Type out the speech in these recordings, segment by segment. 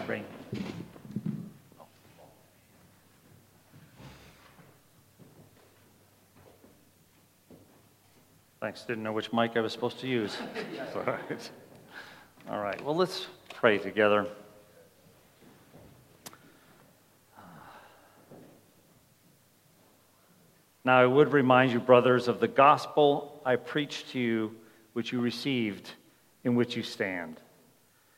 bring. Thanks. Didn't know which mic I was supposed to use. All right. All right. Well, let's pray together. Now, I would remind you, brothers, of the gospel I preached to you, which you received, in which you stand.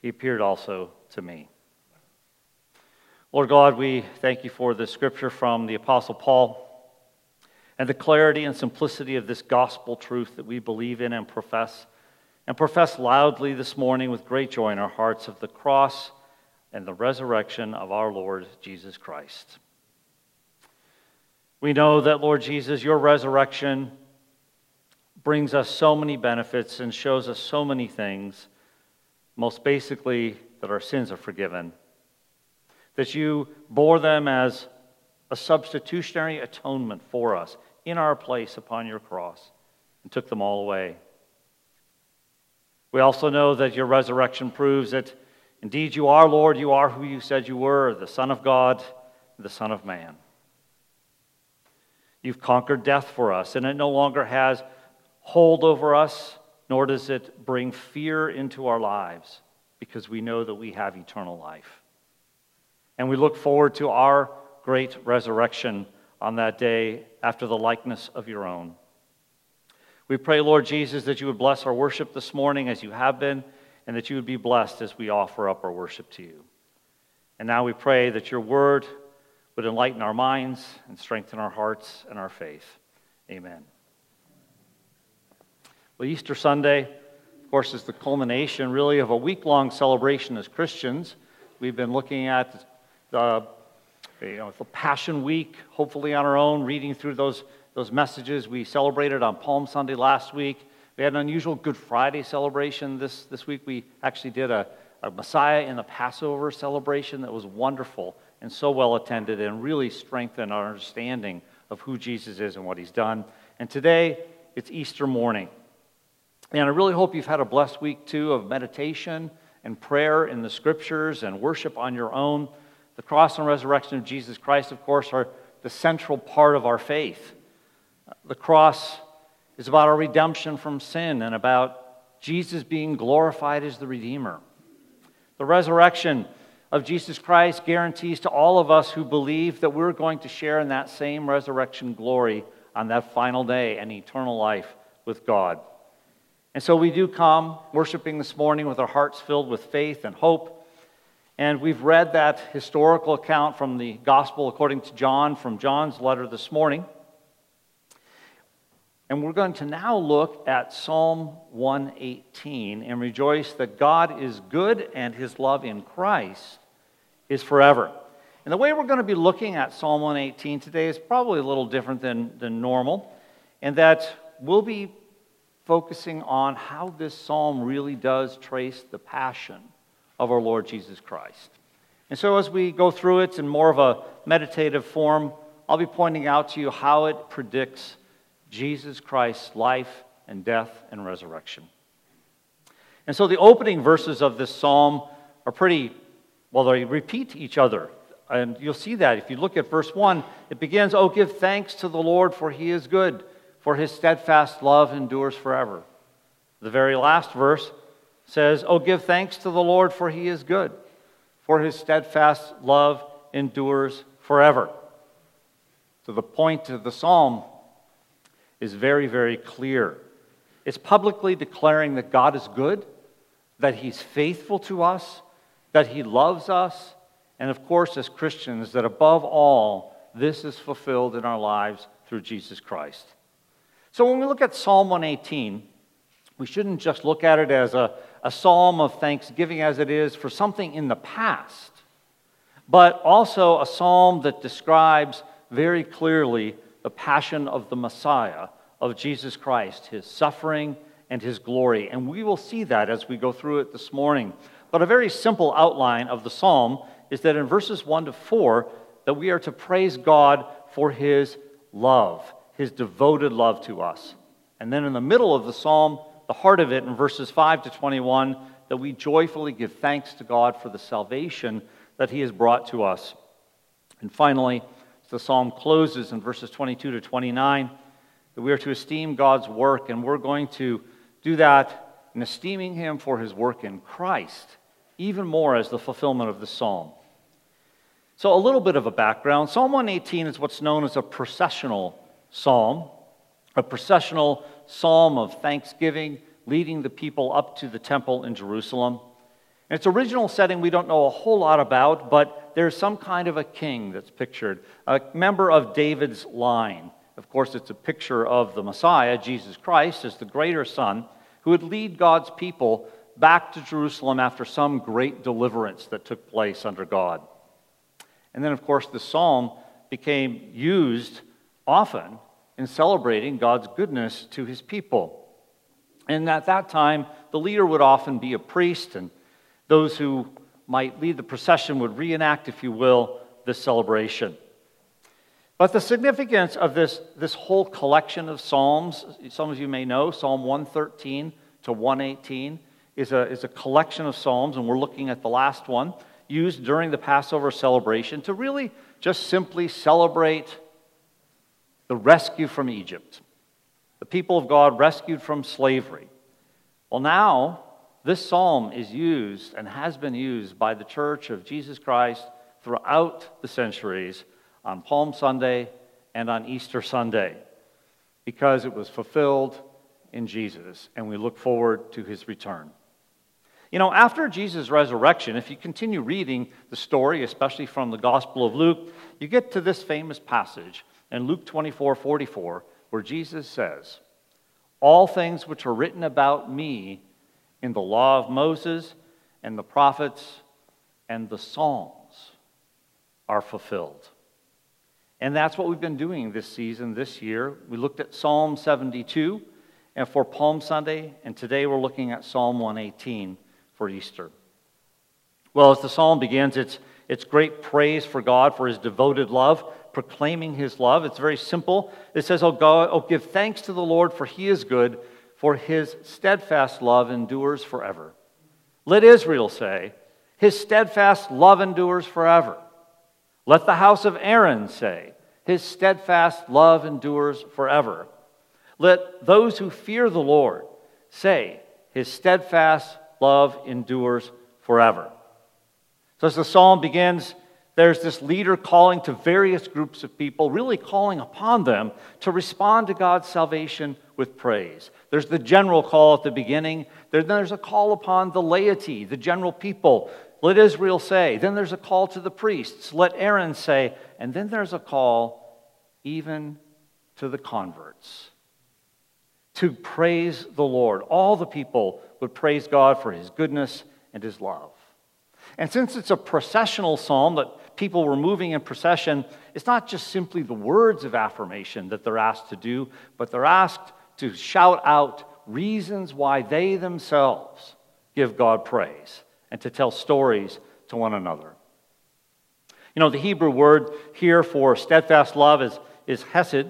he appeared also to me. Lord God, we thank you for the scripture from the Apostle Paul and the clarity and simplicity of this gospel truth that we believe in and profess, and profess loudly this morning with great joy in our hearts of the cross and the resurrection of our Lord Jesus Christ. We know that, Lord Jesus, your resurrection brings us so many benefits and shows us so many things. Most basically, that our sins are forgiven, that you bore them as a substitutionary atonement for us in our place upon your cross and took them all away. We also know that your resurrection proves that indeed you are, Lord, you are who you said you were, the Son of God, the Son of Man. You've conquered death for us, and it no longer has hold over us, nor does it bring fear into our lives, because we know that we have eternal life. And we look forward to our great resurrection on that day after the likeness of your own. We pray, Lord Jesus, that you would bless our worship this morning as you have been, and that you would be blessed as we offer up our worship to you. And now we pray that your word would enlighten our minds and strengthen our hearts and our faith. Amen. Well, Easter Sunday, of course, is the culmination really of a week long celebration as Christians. We've been looking at the, you know, the Passion Week, hopefully on our own, reading through those, those messages. We celebrated on Palm Sunday last week. We had an unusual Good Friday celebration this, this week. We actually did a, a Messiah in the Passover celebration that was wonderful and so well attended and really strengthened our understanding of who Jesus is and what he's done. And today, it's Easter morning. And I really hope you've had a blessed week too of meditation and prayer in the scriptures and worship on your own. The cross and resurrection of Jesus Christ, of course, are the central part of our faith. The cross is about our redemption from sin and about Jesus being glorified as the Redeemer. The resurrection of Jesus Christ guarantees to all of us who believe that we're going to share in that same resurrection glory on that final day and eternal life with God. And so we do come worshiping this morning with our hearts filled with faith and hope. And we've read that historical account from the Gospel according to John, from John's letter this morning. And we're going to now look at Psalm 118 and rejoice that God is good and his love in Christ is forever. And the way we're going to be looking at Psalm 118 today is probably a little different than, than normal, and that we'll be focusing on how this psalm really does trace the passion of our Lord Jesus Christ. And so, as we go through it in more of a meditative form, I'll be pointing out to you how it predicts Jesus Christ's life and death and resurrection. And so the opening verses of this psalm are pretty, well, they repeat each other. And you'll see that if you look at verse 1, it begins, Oh, give thanks to the Lord, for he is good, for his steadfast love endures forever. The very last verse says, Oh, give thanks to the Lord, for he is good, for his steadfast love endures forever. So the point of the psalm is very, very clear. It's publicly declaring that God is good, that He's faithful to us, that He loves us, and of course, as Christians, that above all, this is fulfilled in our lives through Jesus Christ. So when we look at Psalm 118, we shouldn't just look at it as a, a psalm of thanksgiving as it is for something in the past, but also a psalm that describes very clearly the passion of the Messiah, of Jesus Christ, his suffering and his glory. And we will see that as we go through it this morning. But a very simple outline of the psalm is that in verses 1 to 4, that we are to praise God for his love, his devoted love to us. And then in the middle of the psalm, the heart of it in verses 5 to 21, that we joyfully give thanks to God for the salvation that he has brought to us. And finally, the psalm closes in verses 22 to 29, that we are to esteem God's work, and we're going to do that in esteeming him for his work in Christ, even more as the fulfillment of the psalm. So, a little bit of a background Psalm 118 is what's known as a processional psalm, a processional psalm of thanksgiving, leading the people up to the temple in Jerusalem. In its original setting, we don't know a whole lot about, but there's some kind of a king that's pictured, a member of David's line. Of course, it's a picture of the Messiah, Jesus Christ, as the greater son who would lead God's people back to Jerusalem after some great deliverance that took place under God. And then, of course, the psalm became used often in celebrating God's goodness to his people. And at that time, the leader would often be a priest, and those who might lead the procession would reenact, if you will, this celebration. But the significance of this, this whole collection of Psalms, some of you may know, Psalm 113 to 118 is a, is a collection of Psalms, and we're looking at the last one, used during the Passover celebration to really just simply celebrate the rescue from Egypt, the people of God rescued from slavery. Well, now, this psalm is used and has been used by the Church of Jesus Christ throughout the centuries on Palm Sunday and on Easter Sunday because it was fulfilled in Jesus, and we look forward to his return. You know, after Jesus' resurrection, if you continue reading the story, especially from the Gospel of Luke, you get to this famous passage in Luke 24 44, where Jesus says, All things which are written about me in the law of Moses and the prophets and the Psalms are fulfilled. And that's what we've been doing this season, this year. We looked at Psalm 72 and for Palm Sunday, and today we're looking at Psalm 118 for Easter. Well, as the psalm begins, it's, it's great praise for God for his devoted love proclaiming his love. It's very simple. It says, Oh, oh, give thanks to the Lord, for he is good, for his steadfast love endures forever. Let Israel say, His steadfast love endures forever. Let the house of Aaron say, His steadfast love endures forever. Let those who fear the Lord say, His steadfast love endures forever. So as the psalm begins, there's this leader calling to various groups of people, really calling upon them to respond to God's salvation with praise. There's the general call at the beginning. Then there's a call upon the laity, the general people. Let Israel say. Then there's a call to the priests. Let Aaron say. And then there's a call even to the converts to praise the Lord. All the people would praise God for his goodness and his love. And since it's a processional psalm that people were moving in procession, it's not just simply the words of affirmation that they're asked to do, but they're asked to shout out reasons why they themselves give God praise and to tell stories to one another. You know, the Hebrew word here for steadfast love is, is hesed,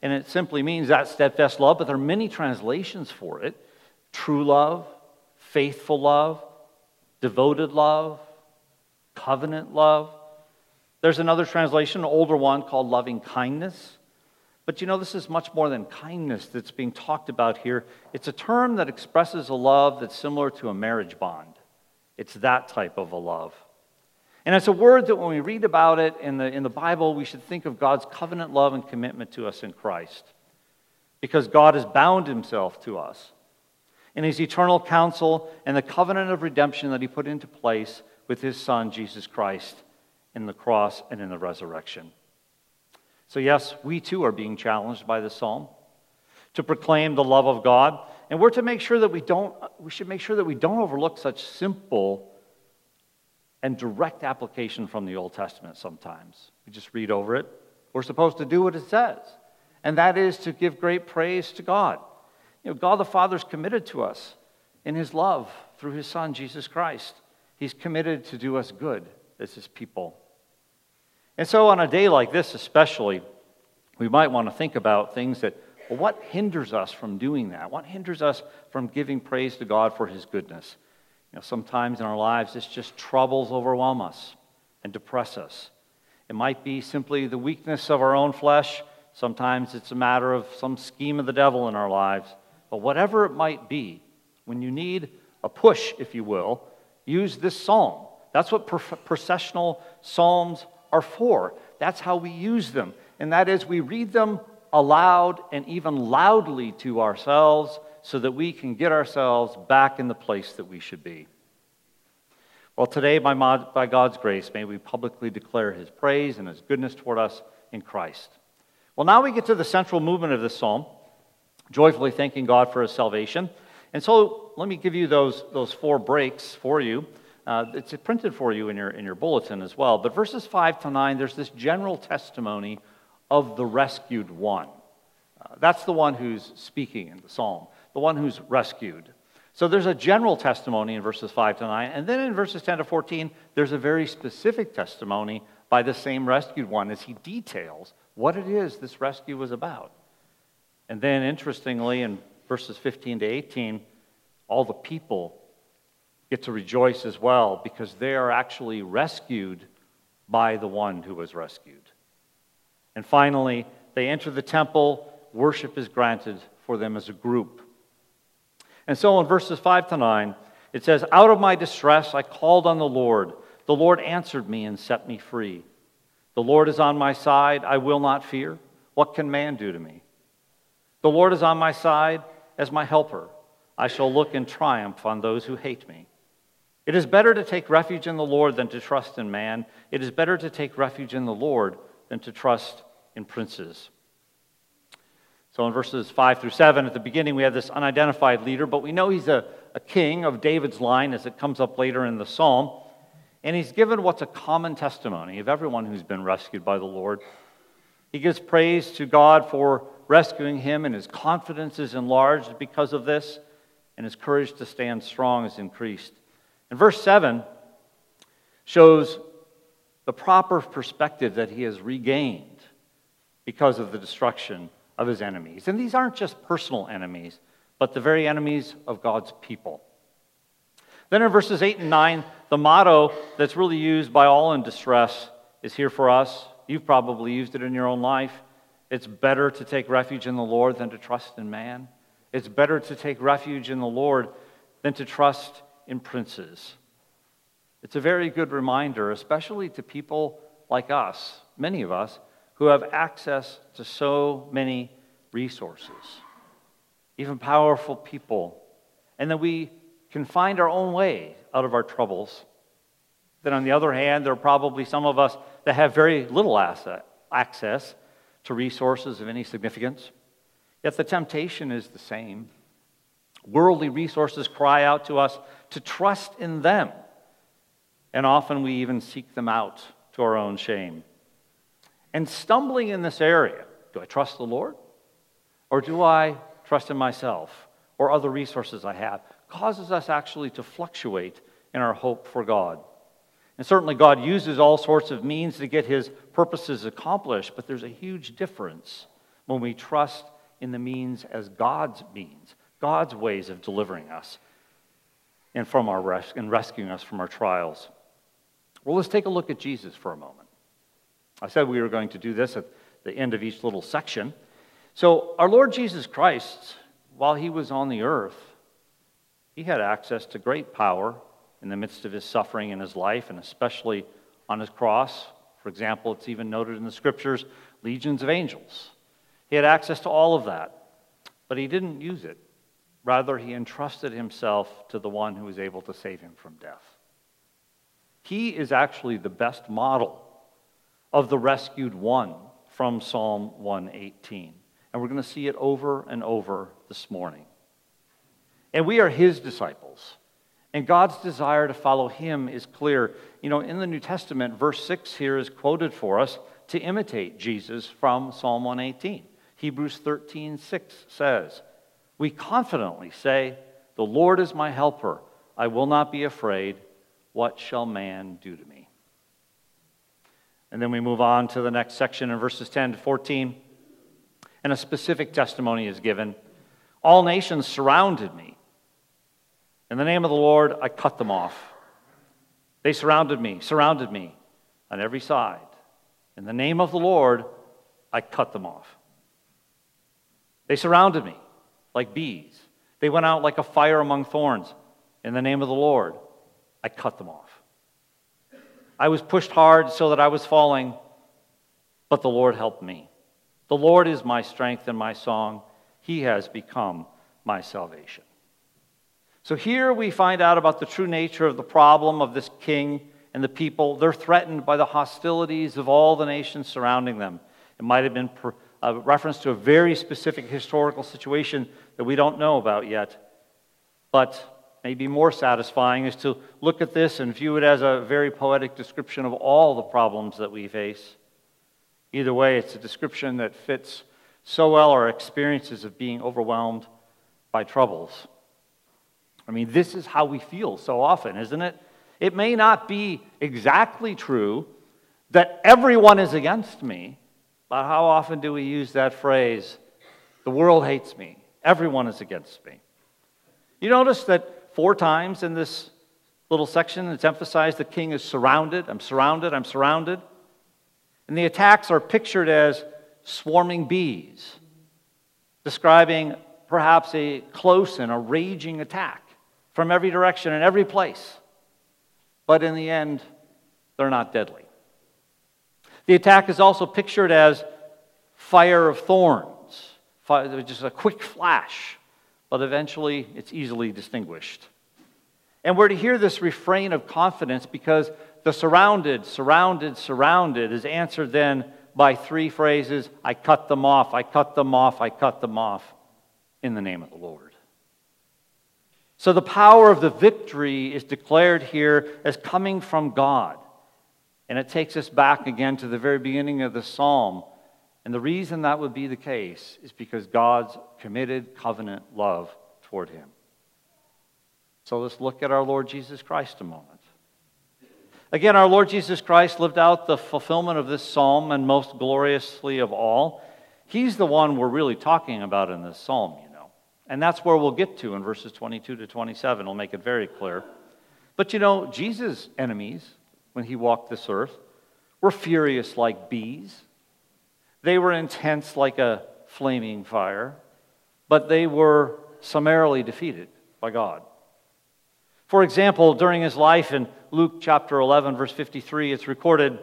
and it simply means that steadfast love, but there are many translations for it true love, faithful love, devoted love, covenant love. There's another translation, an older one, called loving kindness. But you know, this is much more than kindness that's being talked about here. It's a term that expresses a love that's similar to a marriage bond. It's that type of a love. And it's a word that when we read about it in the, in the Bible, we should think of God's covenant love and commitment to us in Christ. Because God has bound himself to us in his eternal counsel and the covenant of redemption that he put into place with his Son, Jesus Christ in the cross and in the resurrection. So, yes, we too are being challenged by the psalm to proclaim the love of God And we're to make sure that we don't, we should make sure that we don't overlook such simple and direct application from the Old Testament sometimes. We just read over it. We're supposed to do what it says, and that is to give great praise to God. You know, God the Father is committed to us in his love through his Son, Jesus Christ. He's committed to do us good as his people. And so, on a day like this, especially, we might want to think about things that, well, what hinders us from doing that? What hinders us from giving praise to God for his goodness? You know, sometimes in our lives, it's just troubles overwhelm us and depress us. It might be simply the weakness of our own flesh. Sometimes it's a matter of some scheme of the devil in our lives. But whatever it might be, when you need a push, if you will, use this psalm. That's what processional psalms are for. That's how we use them. And that is, we read them aloud and even loudly to ourselves so that we can get ourselves back in the place that we should be. Well, today, by, by God's grace, may we publicly declare his praise and his goodness toward us in Christ. Well, now we get to the central movement of this psalm, joyfully thanking God for his salvation. And so let me give you those, those four breaks for you. Uh, it's printed for you in your, in your bulletin as well. But verses 5 to 9, there's this general testimony of the rescued one. Uh, that's the one who's speaking in the psalm, the one who's rescued. So there's a general testimony in verses 5 to 9. And then in verses 10 to 14, there's a very specific testimony by the same rescued one as he details what it is this rescue was about. And then, interestingly, in verses 15 to 18, all the people get to rejoice as well because they are actually rescued by the one who was rescued. And finally, they enter the temple, worship is granted for them as a group. And so in verses 5 to 9, it says, Out of my distress I called on the Lord. The Lord answered me and set me free. The Lord is on my side. I will not fear. What can man do to me? The Lord is on my side as my helper. I shall look in triumph on those who hate me. It is better to take refuge in the Lord than to trust in man. It is better to take refuge in the Lord than to trust in princes. So in verses 5 through 7, at the beginning, we have this unidentified leader, but we know he's a, a king of David's line as it comes up later in the psalm. And he's given what's a common testimony of everyone who's been rescued by the Lord. He gives praise to God for rescuing him, and his confidence is enlarged because of this, and his courage to stand strong is increased. And verse 7 shows the proper perspective that he has regained because of the destruction of his enemies. And these aren't just personal enemies, but the very enemies of God's people. Then in verses 8 and 9, the motto that's really used by all in distress is here for us. You've probably used it in your own life. It's better to take refuge in the Lord than to trust in man. It's better to take refuge in the Lord than to trust in princes. It's a very good reminder, especially to people like us, many of us, who have access to so many resources, even powerful people, and that we can find our own way out of our troubles. Then, on the other hand, there are probably some of us that have very little asset, access to resources of any significance. Yet the temptation is the same. Worldly resources cry out to us to trust in them, and often we even seek them out to our own shame. And stumbling in this area, do I trust the Lord? Or do I trust in myself or other resources I have? Causes us actually to fluctuate in our hope for God. And certainly, God uses all sorts of means to get his purposes accomplished, but there's a huge difference when we trust in the means as God's means, God's ways of delivering us and, from our res- and rescuing us from our trials. Well, let's take a look at Jesus for a moment. I said we were going to do this at the end of each little section. So, our Lord Jesus Christ, while he was on the earth, he had access to great power in the midst of his suffering in his life, and especially on his cross. For example, it's even noted in the scriptures legions of angels. He had access to all of that, but he didn't use it. Rather, he entrusted himself to the one who was able to save him from death. He is actually the best model of the rescued one from Psalm 118. And we're going to see it over and over this morning. And we are his disciples. And God's desire to follow him is clear. You know, in the New Testament, verse 6 here is quoted for us to imitate Jesus from Psalm 118. Hebrews 13, 6 says, We confidently say, The Lord is my helper. I will not be afraid. What shall man do to me? And then we move on to the next section in verses 10 to 14. And a specific testimony is given. All nations surrounded me. In the name of the Lord, I cut them off. They surrounded me, surrounded me on every side. In the name of the Lord, I cut them off. They surrounded me like bees. They went out like a fire among thorns. In the name of the Lord, I cut them off. I was pushed hard so that I was falling, but the Lord helped me. The Lord is my strength and my song. He has become my salvation. So here we find out about the true nature of the problem of this king and the people. They're threatened by the hostilities of all the nations surrounding them. It might have been a reference to a very specific historical situation that we don't know about yet. But maybe more satisfying is to look at this and view it as a very poetic description of all the problems that we face. Either way, it's a description that fits so well our experiences of being overwhelmed by troubles. I mean, this is how we feel so often, isn't it? It may not be exactly true that everyone is against me, but how often do we use that phrase, the world hates me, everyone is against me? You notice that four times in this little section it's emphasized the king is surrounded. I'm surrounded, I'm surrounded. And the attacks are pictured as swarming bees, describing perhaps a close and a raging attack from every direction and every place. But in the end, they're not deadly. The attack is also pictured as fire of thorns, just a quick flash, but eventually it's easily distinguished. And we're to hear this refrain of confidence because the surrounded, surrounded, surrounded is answered then by three phrases I cut them off, I cut them off, I cut them off in the name of the Lord. So the power of the victory is declared here as coming from God. And it takes us back again to the very beginning of the psalm. And the reason that would be the case is because God's committed covenant love toward him. So let's look at our Lord Jesus Christ a moment. Again, our Lord Jesus Christ lived out the fulfillment of this psalm and most gloriously of all. He's the one we're really talking about in this psalm, you know. And that's where we'll get to in verses 22 to 27. We'll make it very clear. But you know, Jesus' enemies, when he walked this earth, were furious like bees. They were intense like a flaming fire, but they were summarily defeated by God. For example, during his life in Luke chapter 11, verse 53, it's recorded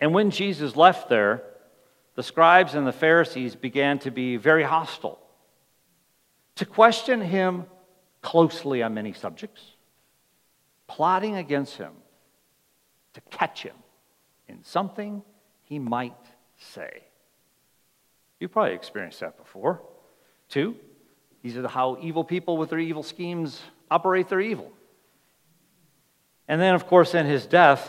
And when Jesus left there, the scribes and the Pharisees began to be very hostile, to question him closely on many subjects, plotting against him to catch him in something he might say. You've probably experienced that before. Two, these are how evil people with their evil schemes operate their evil. And then, of course, in his death,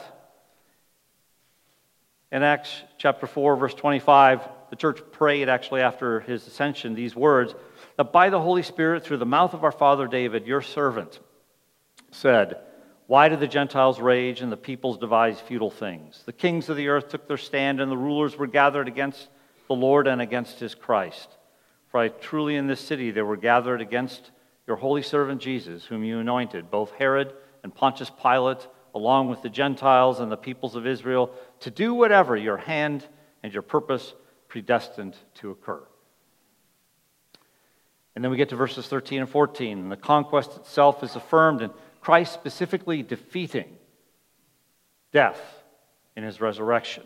in Acts chapter 4, verse 25, the church prayed actually after his ascension these words that by the Holy Spirit, through the mouth of our father David, your servant, said, Why do the Gentiles rage and the peoples devise futile things? The kings of the earth took their stand, and the rulers were gathered against the Lord and against his Christ. For I truly in this city they were gathered against your holy servant Jesus, whom you anointed, both Herod and Pontius Pilate, along with the Gentiles and the peoples of Israel, to do whatever your hand and your purpose predestined to occur. And then we get to verses 13 and 14. And the conquest itself is affirmed, and Christ specifically defeating death in his resurrection.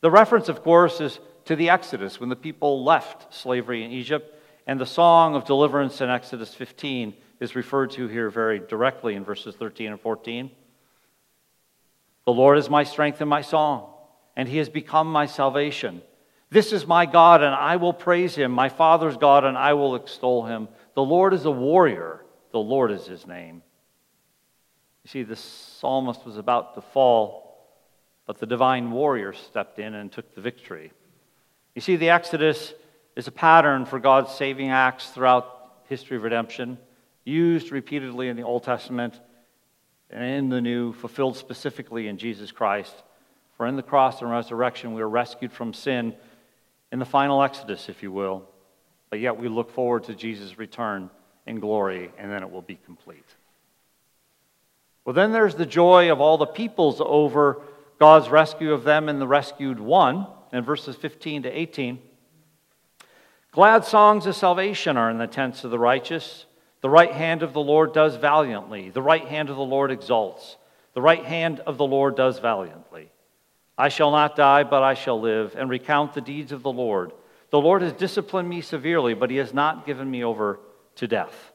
The reference, of course, is to the Exodus when the people left slavery in Egypt and the song of deliverance in Exodus 15 is referred to here very directly in verses 13 and 14. The Lord is my strength and my song, and he has become my salvation. This is my God, and I will praise him, my Father's God, and I will extol him. The Lord is a warrior, the Lord is his name. You see, the psalmist was about to fall, but the divine warrior stepped in and took the victory. You see, the Exodus is a pattern for God's saving acts throughout history of redemption, used repeatedly in the Old Testament and in the New, fulfilled specifically in Jesus Christ. For in the cross and resurrection, we are rescued from sin in the final Exodus, if you will. But yet we look forward to Jesus' return in glory, and then it will be complete. Well, then there's the joy of all the peoples over God's rescue of them and the rescued one in verses 15 to 18. Glad songs of salvation are in the tents of the righteous. The right hand of the Lord does valiantly. The right hand of the Lord exalts. The right hand of the Lord does valiantly. I shall not die, but I shall live and recount the deeds of the Lord. The Lord has disciplined me severely, but he has not given me over to death.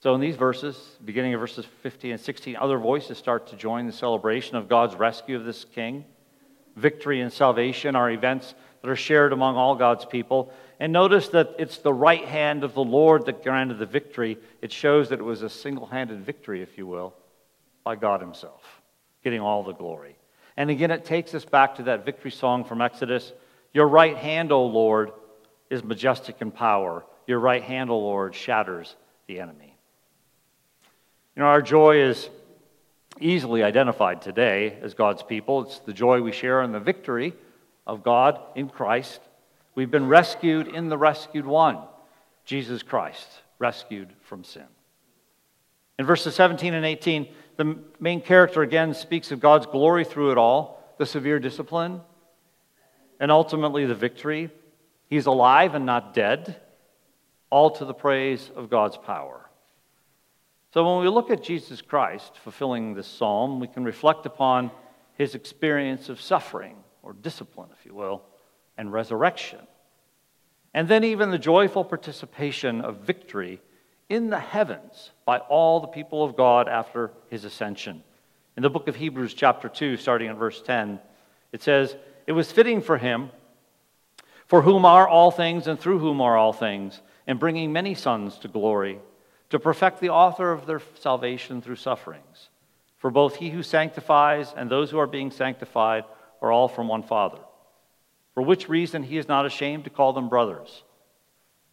So, in these verses, beginning of verses 15 and 16, other voices start to join the celebration of God's rescue of this king. Victory and salvation are events that are shared among all God's people. And notice that it's the right hand of the Lord that granted the victory. It shows that it was a single handed victory, if you will, by God Himself, getting all the glory. And again, it takes us back to that victory song from Exodus Your right hand, O Lord, is majestic in power. Your right hand, O Lord, shatters the enemy. You know, our joy is easily identified today as God's people. It's the joy we share in the victory of God in Christ. We've been rescued in the rescued one, Jesus Christ, rescued from sin. In verses 17 and 18, the main character again speaks of God's glory through it all, the severe discipline, and ultimately the victory. He's alive and not dead, all to the praise of God's power. So when we look at Jesus Christ fulfilling this psalm, we can reflect upon his experience of suffering, or discipline, if you will, and resurrection. And then even the joyful participation of victory in the heavens by all the people of God after his ascension. In the book of Hebrews, chapter 2, starting in verse 10, it says, It was fitting for him, for whom are all things and through whom are all things, and bringing many sons to glory, to perfect the author of their salvation through sufferings. For both he who sanctifies and those who are being sanctified are all from one Father, for which reason he is not ashamed to call them brothers,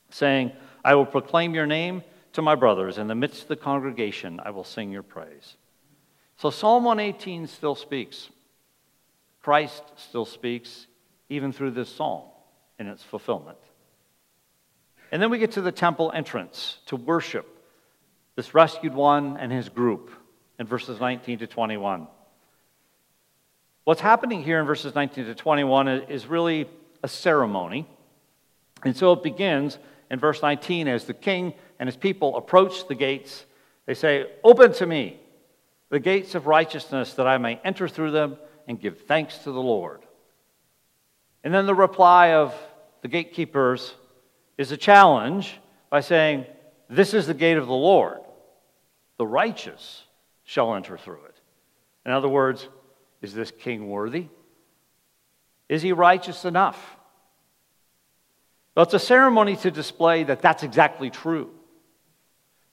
saying, I will proclaim your name to my brothers. In the midst of the congregation, I will sing your praise. So Psalm 118 still speaks. Christ still speaks, even through this psalm in its fulfillment. And then we get to the temple entrance to worship this rescued one and his group in verses 19 to 21. What's happening here in verses 19 to 21 is really a ceremony. And so it begins in verse 19 as the king and his people approach the gates. They say, Open to me the gates of righteousness that I may enter through them and give thanks to the Lord. And then the reply of the gatekeepers is a challenge by saying, This is the gate of the Lord. The righteous shall enter through it. In other words, is this king worthy? Is he righteous enough? Well, it's a ceremony to display that that's exactly true,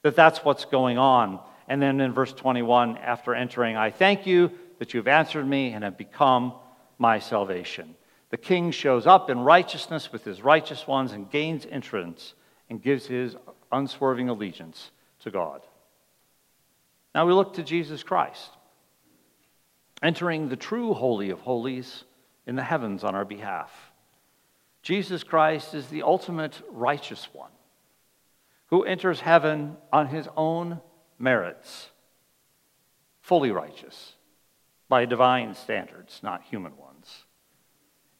that that's what's going on. And then in verse 21, after entering, I thank you that you've answered me and have become my salvation. The king shows up in righteousness with his righteous ones and gains entrance and gives his unswerving allegiance to God. Now we look to Jesus Christ entering the true Holy of Holies in the heavens on our behalf. Jesus Christ is the ultimate righteous one who enters heaven on his own merits, fully righteous by divine standards, not human ones.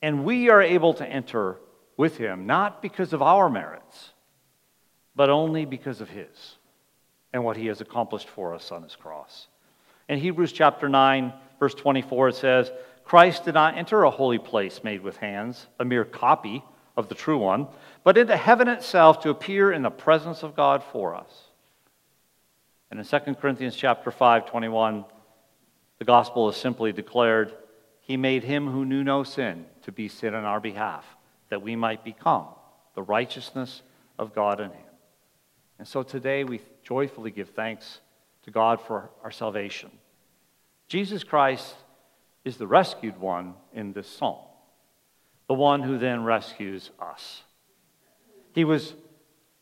And we are able to enter with him not because of our merits, but only because of his and what he has accomplished for us on his cross. In Hebrews chapter 9, verse 24, it says, Christ did not enter a holy place made with hands, a mere copy of the true one, but into heaven itself to appear in the presence of God for us. And in 2 Corinthians chapter 5, 21, the gospel is simply declared, He made him who knew no sin to be sin on our behalf, that we might become the righteousness of God in him. And so today we joyfully give thanks to God for our salvation. Jesus Christ is the rescued one in this psalm, the one who then rescues us. He was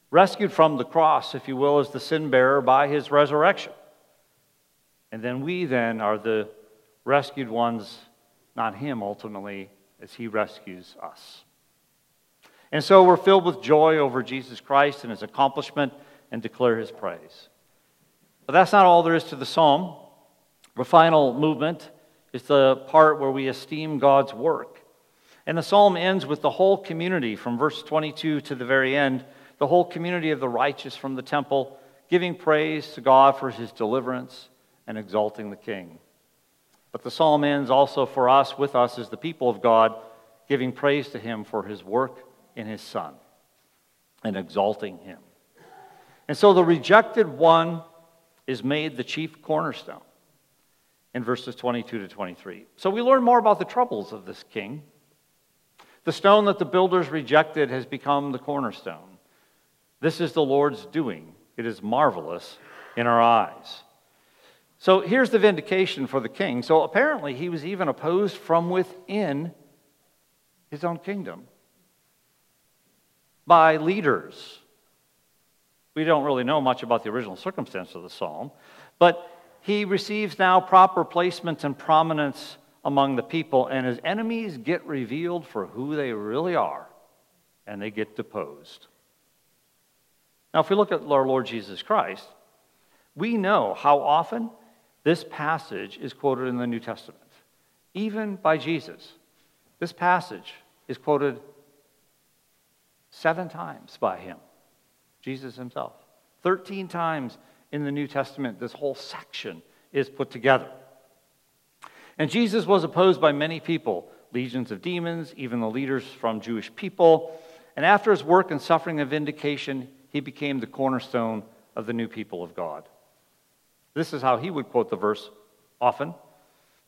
rescued from the cross, if you will, as the sin bearer by his resurrection. And then we then are the rescued ones, not him ultimately, as he rescues us. And so we're filled with joy over Jesus Christ and his accomplishment and declare his praise. But that's not all there is to the psalm. The final movement is the part where we esteem God's work. And the psalm ends with the whole community from verse 22 to the very end, the whole community of the righteous from the temple, giving praise to God for his deliverance and exalting the king. But the psalm ends also for us, with us as the people of God, giving praise to him for his work in his Son and exalting him. And so the rejected one is made the chief cornerstone in verses 22 to 23. So we learn more about the troubles of this king. The stone that the builders rejected has become the cornerstone. This is the Lord's doing. It is marvelous in our eyes. So here's the vindication for the king. So apparently, he was even opposed from within his own kingdom by leaders. We don't really know much about the original circumstance of the psalm, but he receives now proper placement and prominence among the people, and his enemies get revealed for who they really are, and they get deposed. Now, if we look at our Lord Jesus Christ, we know how often this passage is quoted in the New Testament, even by Jesus. This passage is quoted seven times by him, Jesus himself. Thirteen times in the New Testament, this whole section is put together. And Jesus was opposed by many people, legions of demons, even the leaders from Jewish people. And after his work and suffering of vindication, he became the cornerstone of the new people of God. This is how he would quote the verse often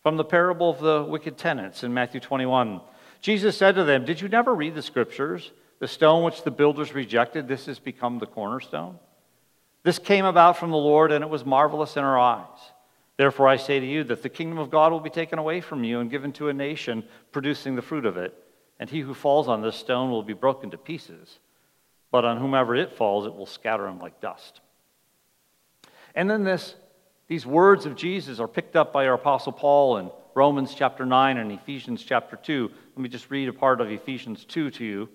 from the parable of the wicked tenants in Matthew 21. Jesus said to them, Did you never read the scriptures? The stone which the builders rejected, this has become the cornerstone. This came about from the Lord, and it was marvelous in our eyes. Therefore, I say to you that the kingdom of God will be taken away from you and given to a nation producing the fruit of it. And he who falls on this stone will be broken to pieces, but on whomever it falls, it will scatter him like dust. And then this, these words of Jesus are picked up by our Apostle Paul in Romans chapter 9 and Ephesians chapter 2. Let me just read a part of Ephesians 2 to you.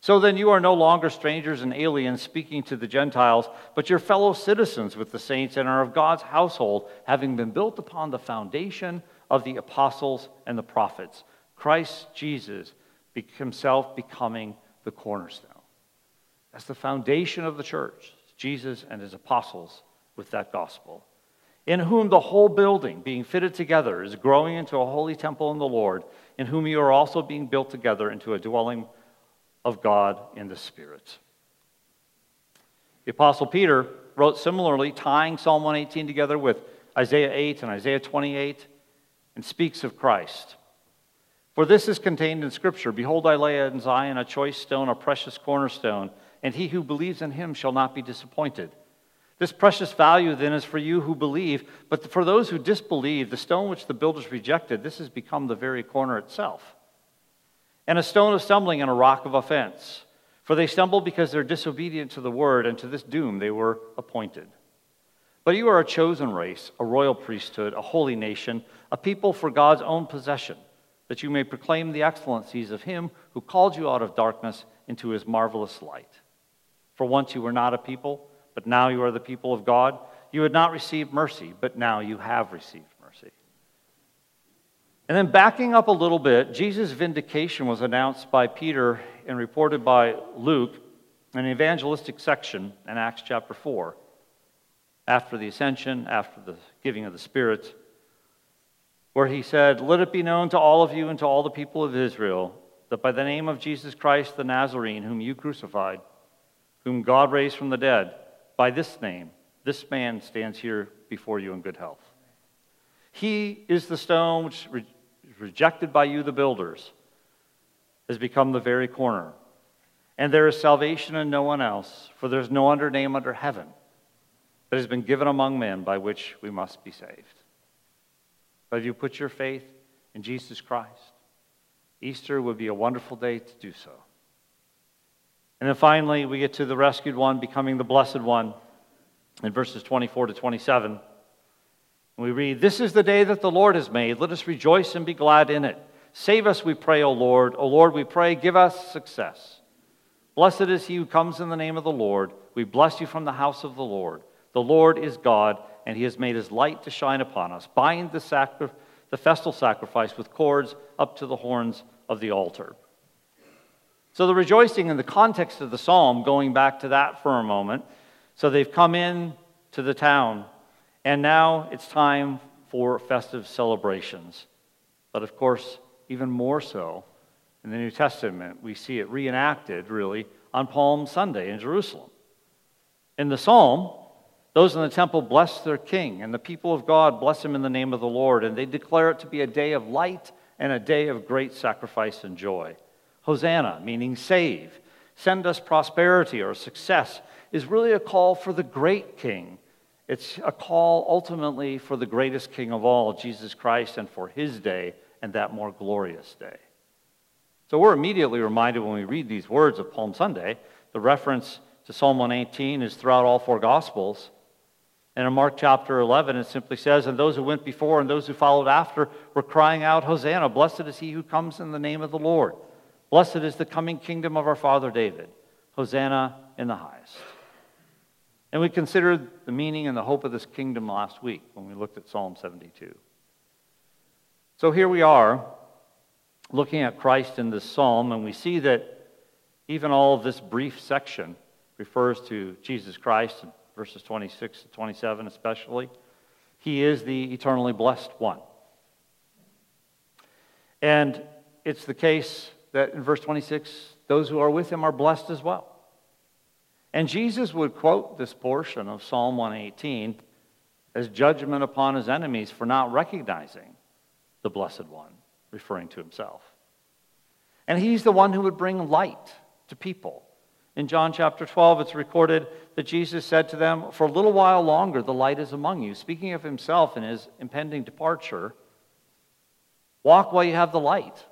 So then you are no longer strangers and aliens speaking to the Gentiles, but your fellow citizens with the saints and are of God's household, having been built upon the foundation of the apostles and the prophets, Christ Jesus himself becoming the cornerstone. That's the foundation of the church, Jesus and his apostles with that gospel. In whom the whole building, being fitted together, is growing into a holy temple in the Lord, in whom you are also being built together into a dwelling of God in the Spirit. The Apostle Peter wrote similarly, tying Psalm 118 together with Isaiah 8 and Isaiah 28, and speaks of Christ. For this is contained in Scripture Behold, I lay in Zion a choice stone, a precious cornerstone, and he who believes in him shall not be disappointed. This precious value then is for you who believe, but for those who disbelieve, the stone which the builders rejected, this has become the very corner itself and a stone of stumbling and a rock of offense. For they stumble because they're disobedient to the word, and to this doom they were appointed. But you are a chosen race, a royal priesthood, a holy nation, a people for God's own possession, that you may proclaim the excellencies of him who called you out of darkness into his marvelous light. For once you were not a people, but now you are the people of God. You had not received mercy, but now you have received and then backing up a little bit, Jesus' vindication was announced by Peter and reported by Luke in an evangelistic section in Acts chapter 4. After the ascension, after the giving of the Spirit, where he said, Let it be known to all of you and to all the people of Israel that by the name of Jesus Christ the Nazarene, whom you crucified, whom God raised from the dead, by this name, this man stands here before you in good health. He is the stone which rejected by you, the builders, has become the very corner. And there is salvation in no one else, for there is no other name under heaven that has been given among men by which we must be saved. But if you put your faith in Jesus Christ, Easter would be a wonderful day to do so. And then finally, we get to the rescued one becoming the blessed one in verses 24 to 27. We read, This is the day that the Lord has made. Let us rejoice and be glad in it. Save us, we pray, O Lord. O Lord, we pray, give us success. Blessed is he who comes in the name of the Lord. We bless you from the house of the Lord. The Lord is God, and he has made his light to shine upon us. Bind the, sacri- the festal sacrifice with cords up to the horns of the altar. So, the rejoicing in the context of the psalm, going back to that for a moment. So, they've come in to the town, and now it's time for festive celebrations. But of course, even more so in the New Testament, we see it reenacted really on Palm Sunday in Jerusalem. In the psalm, those in the temple bless their king, and the people of God bless him in the name of the Lord, and they declare it to be a day of light and a day of great sacrifice and joy. Hosanna, meaning save, send us prosperity or success, is really a call for the great king. It's a call ultimately for the greatest king of all, Jesus Christ, and for his day and that more glorious day. So we're immediately reminded when we read these words of Palm Sunday, the reference to Psalm 118 is throughout all four Gospels. And in Mark chapter 11, it simply says, And those who went before and those who followed after were crying out, Hosanna, blessed is he who comes in the name of the Lord. Blessed is the coming kingdom of our father David. Hosanna in the highest. And we considered the meaning and the hope of this kingdom last week when we looked at Psalm 72. So here we are looking at Christ in this psalm, and we see that even all of this brief section refers to Jesus Christ verses 26 to 27 especially. He is the eternally blessed one. And it's the case that in verse 26, those who are with him are blessed as well. And Jesus would quote this portion of Psalm 118 as judgment upon his enemies for not recognizing the blessed one, referring to himself. And he's the one who would bring light to people. In John chapter 12, it's recorded that Jesus said to them, For a little while longer, the light is among you. Speaking of himself and his impending departure, walk while you have the light.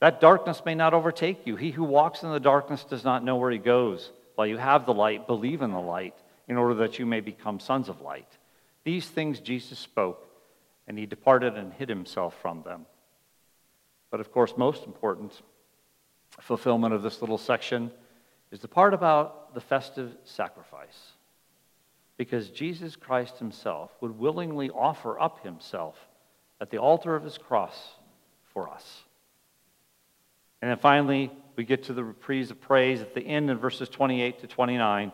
That darkness may not overtake you. He who walks in the darkness does not know where he goes. While you have the light, believe in the light, in order that you may become sons of light. These things Jesus spoke, and he departed and hid himself from them. But of course, most important fulfillment of this little section is the part about the festive sacrifice. Because Jesus Christ himself would willingly offer up himself at the altar of his cross for us. And then finally, we get to the reprise of praise at the end in verses 28 to 29.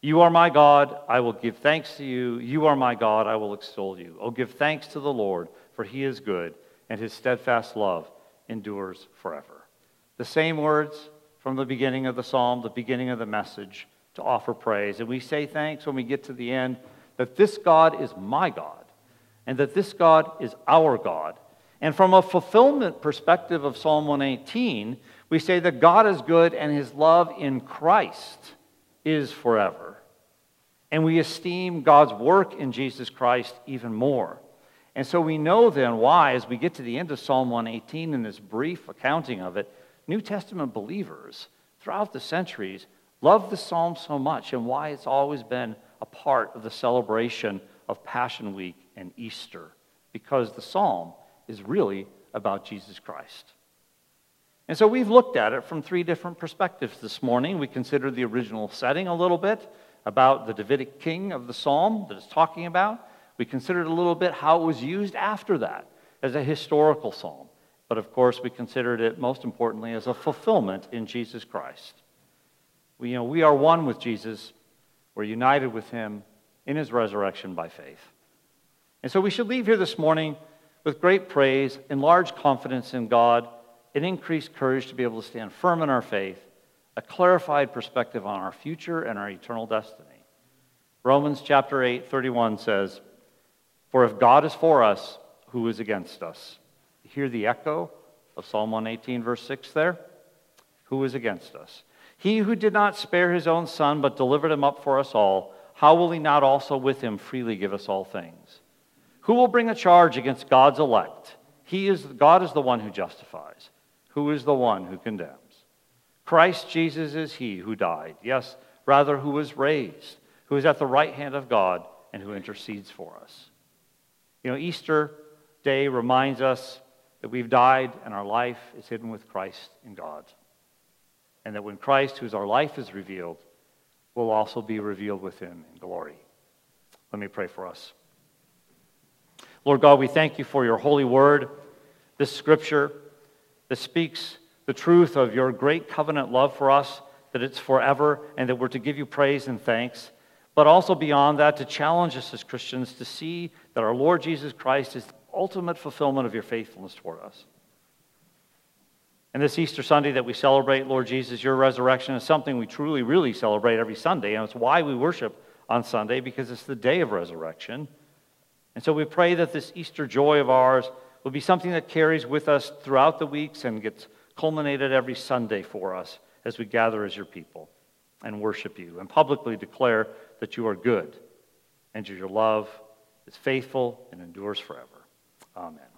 You are my God, I will give thanks to you. You are my God, I will extol you. Oh, give thanks to the Lord, for he is good, and his steadfast love endures forever. The same words from the beginning of the psalm, the beginning of the message, to offer praise. And we say thanks when we get to the end that this God is my God and that this God is our God. And from a fulfillment perspective of Psalm 118, we say that God is good and his love in Christ is forever. And we esteem God's work in Jesus Christ even more. And so we know then why, as we get to the end of Psalm 118 in this brief accounting of it, New Testament believers throughout the centuries love the psalm so much and why it's always been a part of the celebration of Passion Week and Easter, because the psalm is really about Jesus Christ. And so we've looked at it from three different perspectives this morning. We considered the original setting a little bit about the Davidic king of the psalm that it's talking about. We considered a little bit how it was used after that as a historical psalm. But of course, we considered it most importantly as a fulfillment in Jesus Christ. We, you know, we are one with Jesus, we're united with him in his resurrection by faith. And so we should leave here this morning with great praise and large confidence in God, an increased courage to be able to stand firm in our faith, a clarified perspective on our future and our eternal destiny. Romans chapter 8, 31 says, For if God is for us, who is against us? You hear the echo of Psalm 118, verse 6 there? Who is against us? He who did not spare his own son, but delivered him up for us all, how will he not also with him freely give us all things? Who will bring a charge against God's elect? He is, God is the one who justifies. Who is the one who condemns? Christ Jesus is he who died, yes, rather, who was raised, who is at the right hand of God, and who intercedes for us. You know, Easter Day reminds us that we've died and our life is hidden with Christ in God. And that when Christ, who's our life, is revealed, will also be revealed with him in glory. Let me pray for us. Lord God, we thank you for your holy word, this scripture that speaks the truth of your great covenant love for us, that it's forever, and that we're to give you praise and thanks. But also beyond that, to challenge us as Christians to see that our Lord Jesus Christ is the ultimate fulfillment of your faithfulness toward us. And this Easter Sunday that we celebrate, Lord Jesus, your resurrection is something we truly, really celebrate every Sunday. And it's why we worship on Sunday, because it's the day of resurrection. And so we pray that this Easter joy of ours will be something that carries with us throughout the weeks and gets culminated every Sunday for us as we gather as your people and worship you and publicly declare that you are good and your love is faithful and endures forever. Amen.